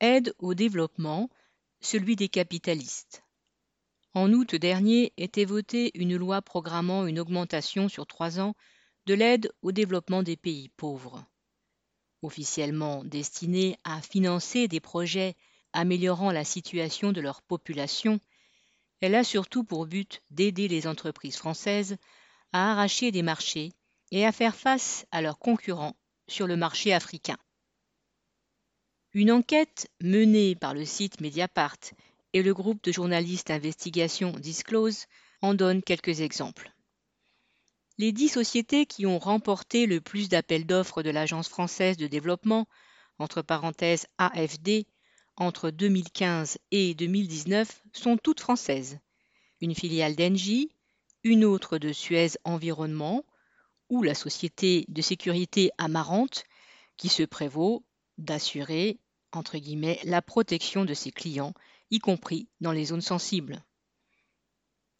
Aide au développement, celui des capitalistes. En août dernier était votée une loi programmant une augmentation sur trois ans de l'aide au développement des pays pauvres. Officiellement destinée à financer des projets améliorant la situation de leur population, elle a surtout pour but d'aider les entreprises françaises à arracher des marchés et à faire face à leurs concurrents sur le marché africain. Une enquête menée par le site Mediapart et le groupe de journalistes investigation Disclose en donne quelques exemples. Les dix sociétés qui ont remporté le plus d'appels d'offres de l'Agence française de développement, entre parenthèses AFD, entre 2015 et 2019 sont toutes françaises. Une filiale d'Engie, une autre de Suez Environnement ou la société de sécurité Amarante qui se prévaut d'assurer entre guillemets la protection de ses clients, y compris dans les zones sensibles.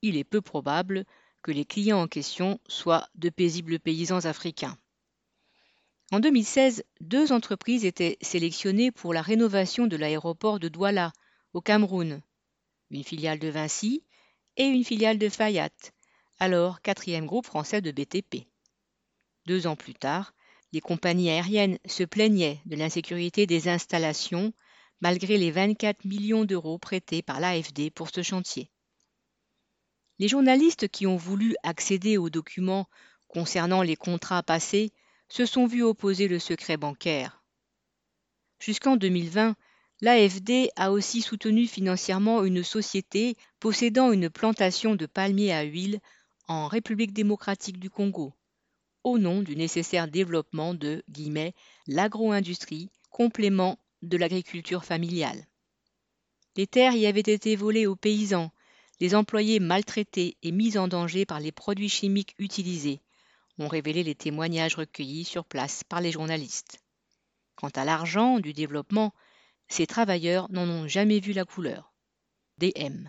Il est peu probable que les clients en question soient de paisibles paysans africains. En 2016, deux entreprises étaient sélectionnées pour la rénovation de l'aéroport de Douala, au Cameroun, une filiale de Vinci et une filiale de Fayat, alors quatrième groupe français de BTP. Deux ans plus tard, les compagnies aériennes se plaignaient de l'insécurité des installations malgré les 24 millions d'euros prêtés par l'AFD pour ce chantier. Les journalistes qui ont voulu accéder aux documents concernant les contrats passés se sont vus opposer le secret bancaire. Jusqu'en 2020, l'AFD a aussi soutenu financièrement une société possédant une plantation de palmiers à huile en République démocratique du Congo, au nom du nécessaire développement de l'agro-industrie, complément de l'agriculture familiale. Les terres y avaient été volées aux paysans, les employés maltraités et mis en danger par les produits chimiques utilisés, ont révélé les témoignages recueillis sur place par les journalistes. Quant à l'argent du développement, ces travailleurs n'en ont jamais vu la couleur. DM.